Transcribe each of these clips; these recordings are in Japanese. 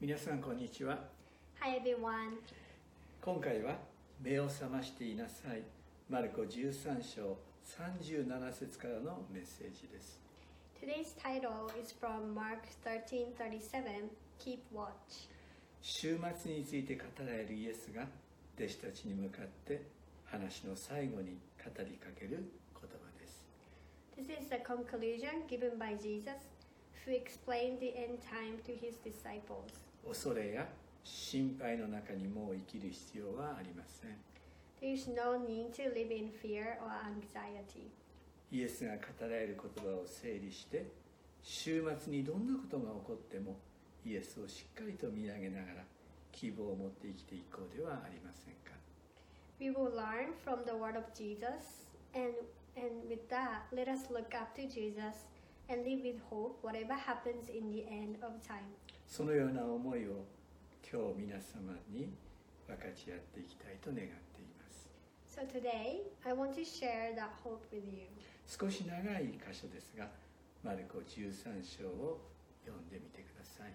皆さんこんにちは Hi everyone. 今回は目を覚ましていなさいマルコ13章37節からのメッセージです Today's title is from Mark 13:37. Keep watch. 週末について語られるイエスが弟子たちに向かって話の最後に語りかける言葉です This is the conclusion given by Jesus, who explained the end time to his disciples. 恐れや心配の中にもう生きる必要はありません There is no need to live in fear or anxiety. イエスが語られる言葉を整理して週末にどんなことが起こってもイエスをしっかりと見上げながら希望を持って生きていこうではありませんか We will learn from the word of Jesus, and, and with that, let us look up to Jesus and live with hope whatever happens in the end of time. そのような思いを今日皆様に分かち合っていきたいと願っています So today, I want to share that hope with you. 少し長い箇所ですがマルコ13章を読んでみてください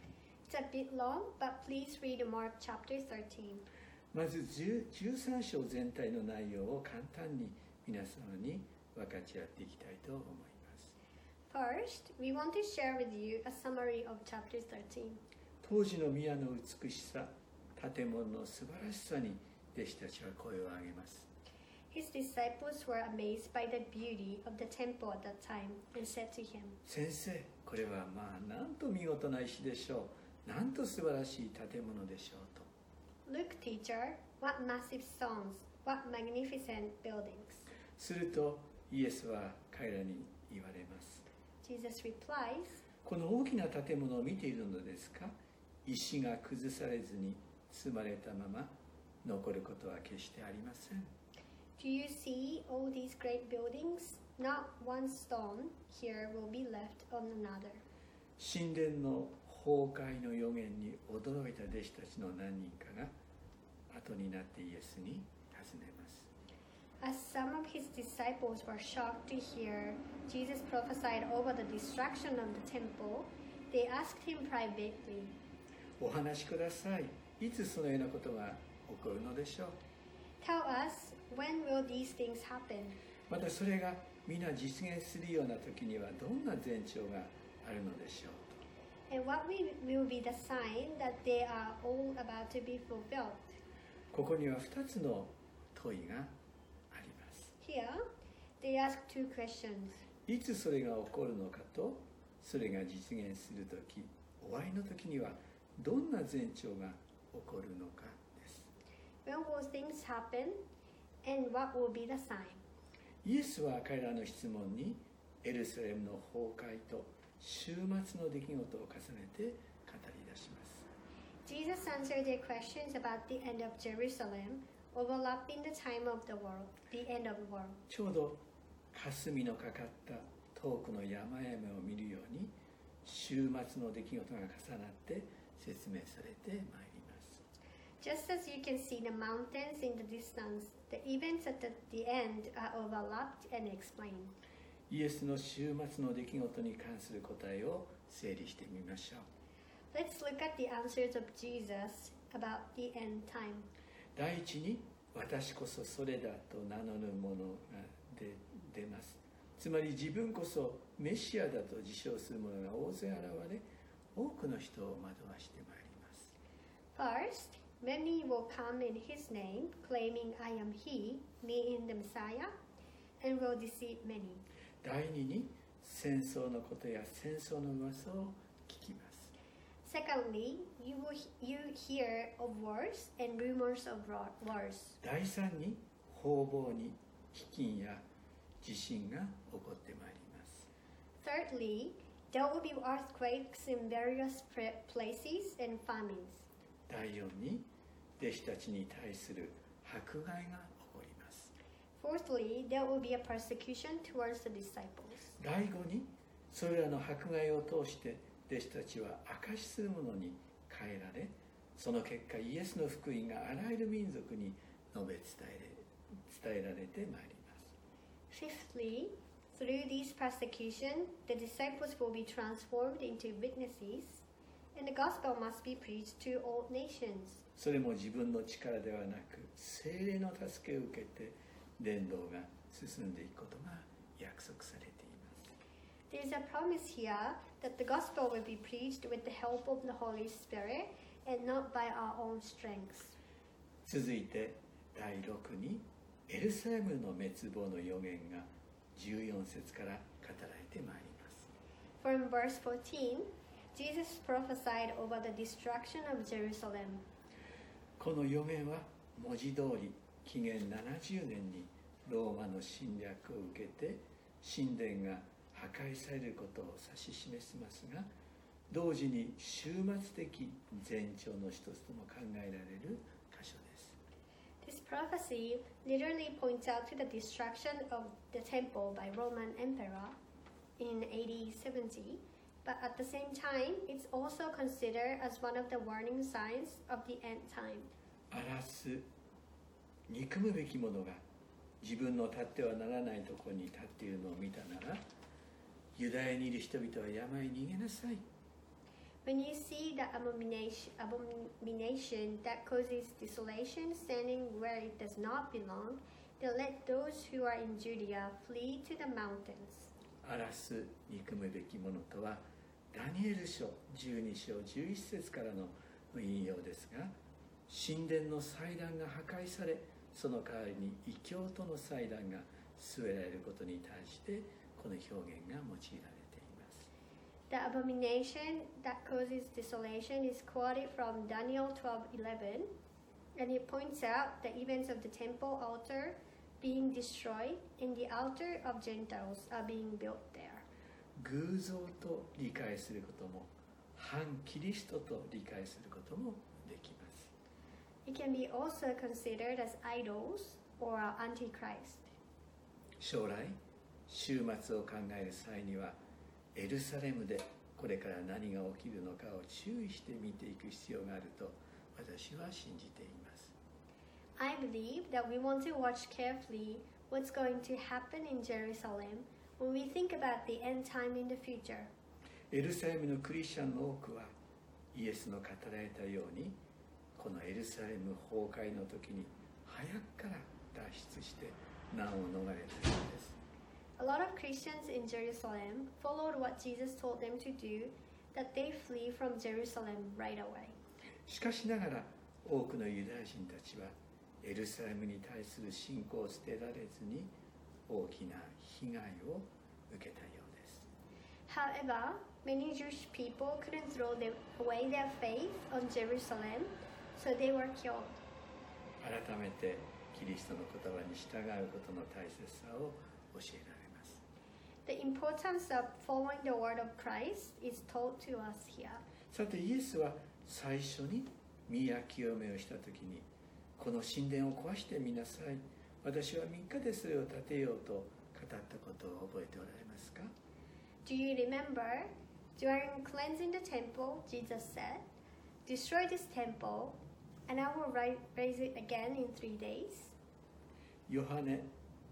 It's a bit long, but please read Mark chapter 13. まず10 13章全体の内容を簡単に皆様に分かち合っていきたいと思います First, we want to share with you a summary of chapter 13. 当時の宮の美しさ建物の素晴らしさに弟子たちは声を上げます His disciples were amazed by the beauty of the temple at that time and said to him, 先生これはまあなんと見事な石でしょうなんと素晴らしい建物でしょうと Look, teacher, what massive stones, what magnificent buildings. するとイエスは彼らに言われます Jesus replies, この大きな建物を見ているのですか？石が崩されずに積まれたまま残ることは決してありません Do you see all these great buildings? Not one stone here will be left on another. 神殿の崩壊の予言に驚いた弟子たちの何人かが後になってイエスに As some of his disciples were shocked to hear Jesus prophesied over the destruction of the temple, they asked him privately, お話しくださいいつそのようなことが起こるのでしょう Tell us, when will these things happen? またそれが皆実現するような時にはどんな前兆があるのでしょう And what will be the sign that they are all about to be fulfilled? とここには2つの問いが Here, they ask two questions. いつそれが起こるのかとそれが実現する時終わりの時にはどんな前兆が起こるのかです When will things happen? And what will be the sign? イエスは彼らの質問にエルサレムの崩壊と終末の出来事を重ねて語り出します Jesus answered their questions about the end of Jerusalem, overlapping the time of the world, the end of the world. ちょうど霞のかかった遠くの山々を見るように終末の出来事が重なって説明されてまいります Just as you can see the mountains in the distance, the events at the, end are overlapped and explained. イエスの終末の出来事に関する答えを整理してみましょう Let's look at the answers of Jesus about the end time. 第一に私こそそれだと名乗る者が出出ますつまり自分こそメシアだと自称する者が大勢現れ多くの人を惑わしてまいります First, many will come in his name, claiming, I am he, meaning the Messiah, and will deceive many. 第二に戦争のことや戦争の噂を Secondly, you will you hear of wars and rumors of ro- wars. 第三に方々に飢饉や地震が起こってまいります Thirdly, there will be earthquakes in various pra- places and famines. 第四に弟子たちに対する迫害が起こります Fourthly, there will be a persecution towards the disciples. 第五にそれらの迫害を通して 弟子たちは証しするものに変えられその結果イエスの福音があらゆる民族に述べ伝えれ伝えられてまいります Fifthly, through these persecution, the disciples will be transformed into witnesses, And the gospel must be preached to all nations. それも自分の力ではなく精霊の助けを受けて伝道が進んでいくことが約束されています There is a promise here that the gospel will be preached with the help of the Holy Spirit and not by our own strength. 続いて第6にエルサレムの滅亡の予言が14節から語られてまいります From verse 14, Jesus prophesied over the destruction of Jerusalem. この予言は文字通り紀元70年にローマの侵略を受けて神殿が破壊されることを指し示しますが同時に終末的前兆の一つとも考えられる箇所です This prophecy literally points out to the destruction of the temple by Roman emperor in AD 70, but at the same time, it's also considered as one of the warning signs of the end time. 荒らす憎むべき者が自分の立ってはならないところに立っているのを見たならユダヤにいる人々は山へ逃げなさい When you see the abomination, abomination that causes desolation standing where it does not belong, then let those who are in Judea flee to the mountains. 荒らす憎むべき者とはダニエル書12章11節からの引用ですが神殿の祭壇が破壊されその代わりに異教との祭壇が据えられることに対してこの表現が用いられています The abomination that causes desolation is quoted from Daniel 12:11, and it points out the events of the temple altar being destroyed and the altar of Gentiles are being built there. 偶像と理解することも反キリストと理解することもできます It can be also considered as idols or antichrist. 将来終末を考える際にはエルサレムでこれから何が起きるのかを注意して見ていく必要があると私は信じています I believe that we want to watch carefully what's going to happen in Jerusalem when we think about the end time in the future. エルサレムのクリスチャンの多くはイエスの語られたようにこのエルサレム崩壊の時に早くから脱出して難を逃れたようです A lot of Christians in Jerusalem followed what Jesus told them to do, that they flee from Jerusalem right away. しかしながら多くのユダヤ人たちはエルサレムに対する信仰を捨てられずに大きな被害を受けたようです However, many Jewish people couldn't throw them away their faith on Jerusalem, so they were killed. 改めてキリストの言葉に従うことの大切さを教えられます The importance of following the word of Christ is told to us here. さてイエスは最初に宮清めをした時にこの神殿を壊してみなさい私は3日でそれを建てようと語ったことを覚えておられますか Do you remember? During cleansing the temple, Jesus said, Destroy this temple, and I will ri- raise it again in three days. ヨハネ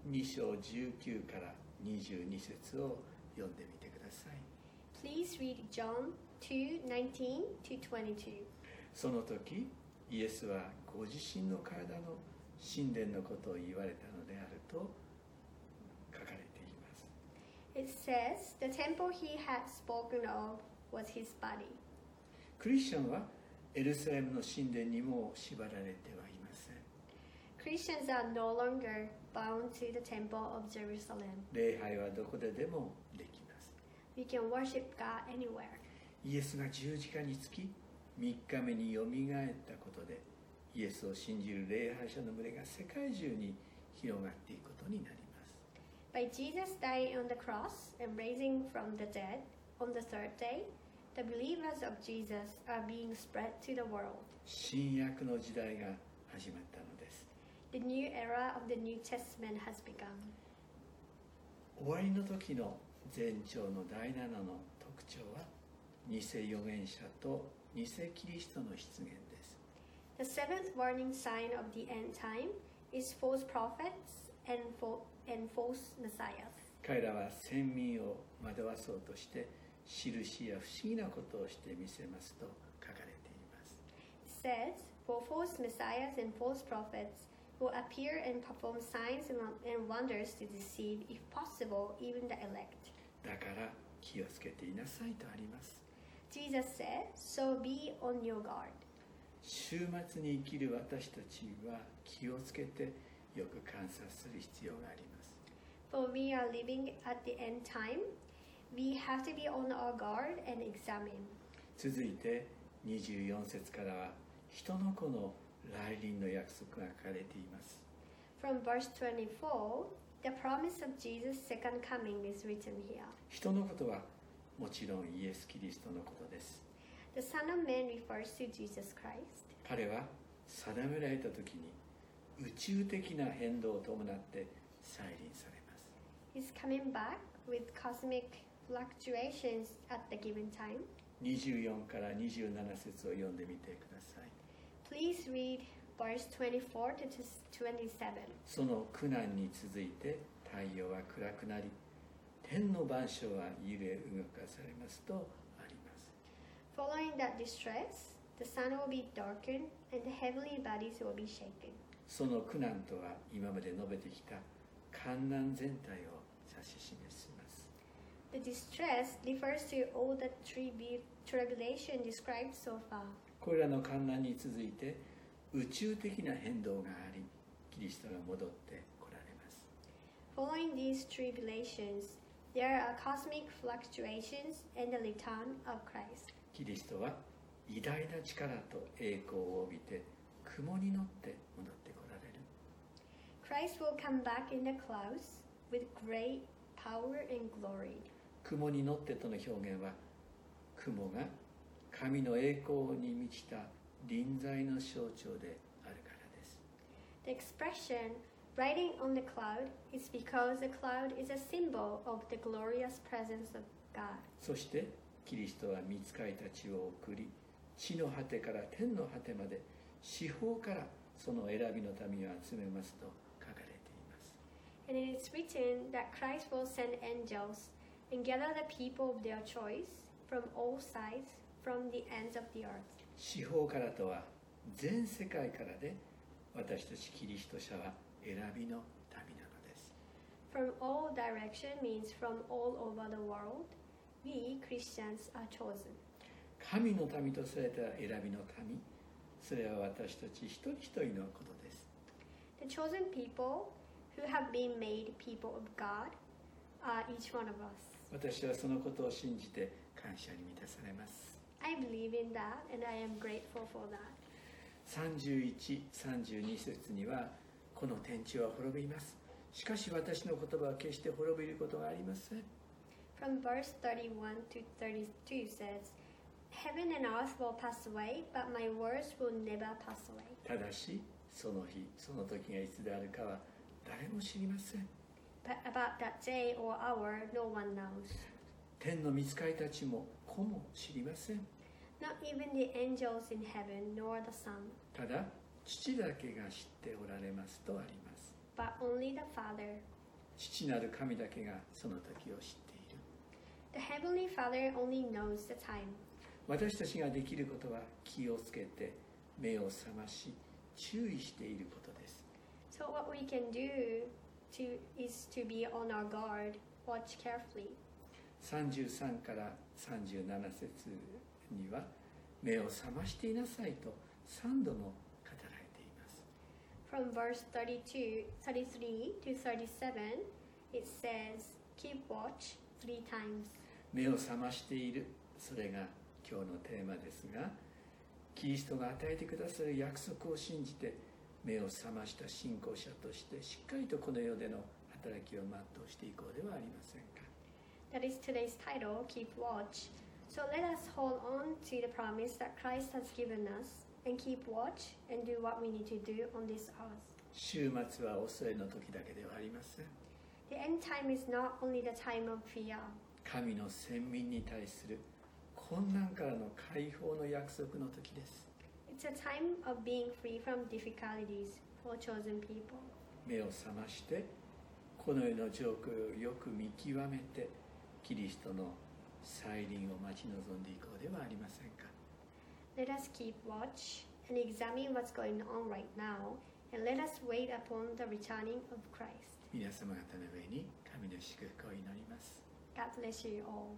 2章19から 22節を読んでみてください Please read John 2 19 to 22. その時イエスはご自身の体の神殿のことを言われたのであると書かれています It says, The temple he had spoken of was his body. クリスチャンはエルサレムの神殿にも縛られてはいません Christians are no longer bound to the temple of Jerusalem. 礼拝はどこででもできます We can worship God anywhere. イエスが十字架につき3日目によみがえったことでイエスを信じる礼拝者の群れが世界中に広がっていくことになります By Jesus dying on the cross and raising from the dead on the third day, the believers of Jesus are being spread to the world. 新約の時代が始まったのです The new era of the New Testament has begun. 終わりの時の前兆の第7の特徴は偽預言者と偽キリストの出現です The seventh warning sign of the end time is false prophets and, fo- and false messiahs. 彼らは先民を惑わそうとして印や不思議なことをしてみせますと書かれています It says, For false messiahs and false prophets will appear and perform signs and, wonders to deceive, if possible, even the elect. だから気をつけていなさいとあります Jesus said, So be on your guard. 週末に生きる私たちは気をつけてよく観察する必要があります For we are living at the end time, we have to be on our guard and examine. 続いて24節からは人の子の来臨の約束が書かれています From verse 24, the promise of Jesus' second coming is written here. 人のことはもちろんイエス・キリストのことです The Son of Man refers to Jesus Christ. 彼は定められた時に宇宙的な変動を伴って再臨されます He's coming back with cosmic fluctuations at the given time. 24から27節を読んでみてください Please read verse 24 to 27. その苦難に続いて太陽は暗くなり天の万象は揺れ動かされますとあります Following that distress, the sun will be darkened and the heavenly bodies will be shaken. その苦難とは今まで述べてきた観難全体を指し示します The distress refers to all the tribu- tribulation described so far. これらの観難に続いて宇宙的な変動がありキリストが戻ってこられます Following these tribulations, there are cosmic fluctuations and the return of Christ. キリストは偉大な力と栄光を帯びて雲に乗って戻ってこられる Christ will come back in the clouds with great power and glory. 雲に乗ってとの表現は雲が神の栄光に満ちた臨在の象徴であるからです The expression riding on the cloud is because the cloud is a symbol of the glorious presence of God. そしてキリストは御使いたちを送り地の果てから天の果てまで四方からその選びの民を集めますと書かれています And it is written that Christ will send angels and gather the people of their choice from all sides, from the ends of the earth. 四方からとは全世界からで私たちキリスト者は選びの民なのです From all direction means from all over the world. We Christians are chosen. 神の民とされた選びの民それは私たち一人一人のことです The chosen people who have been made people of God are each one of us. 私はそのことを信じて感謝に満たされます I believe in that and I am grateful for that. 3132節にはこの天地は滅びますしかし私の言葉は決して滅びることがありません From verse 31 to 32 says, Heaven and earth will pass away, but my words will never pass away. ただしその日その時がいつであるかは誰も知りません But about that day or hour, no one knows. 天の御使いたちも子も知りません Not even the angels in heaven nor the Son, ただ父だけが知っておられますとあります but only the Father. 父なる神だけがその時を知っている The Heavenly Father only knows the time. 私たちができることは気をつけて目を覚まし注意していることです So what we can do to is to be on our guard, watch carefully. 33から37節には目を覚ましていなさいと3度も語られています From verse 32, 33 to 37, it says, Keep watch three times. 目を覚ましているそれが今日のテーマですがキリストが与えてくださる約束を信じて目を覚ました信仰者としてしっかりとこの世での働きを全うしていこうではありませんか That is today's title, Keep Watch. So let us hold on to the promise that Christ has given us and keep watch and do what we need to do on this earth. 週末は恐れの時だけではありません The end time is not only the time of fear, 神の先民に対する困難からの解放の約束の時です it's a time of being free from difficulties for chosen people. 目を覚ましてこの世の状況をよく見極めてキリストの再臨を待ち望んでいこうではありませんか Let us keep watch and examine what's going on right now, and let us wait upon the returning of Christ. 皆様方の上に神の祝福を祈ります God bless you all.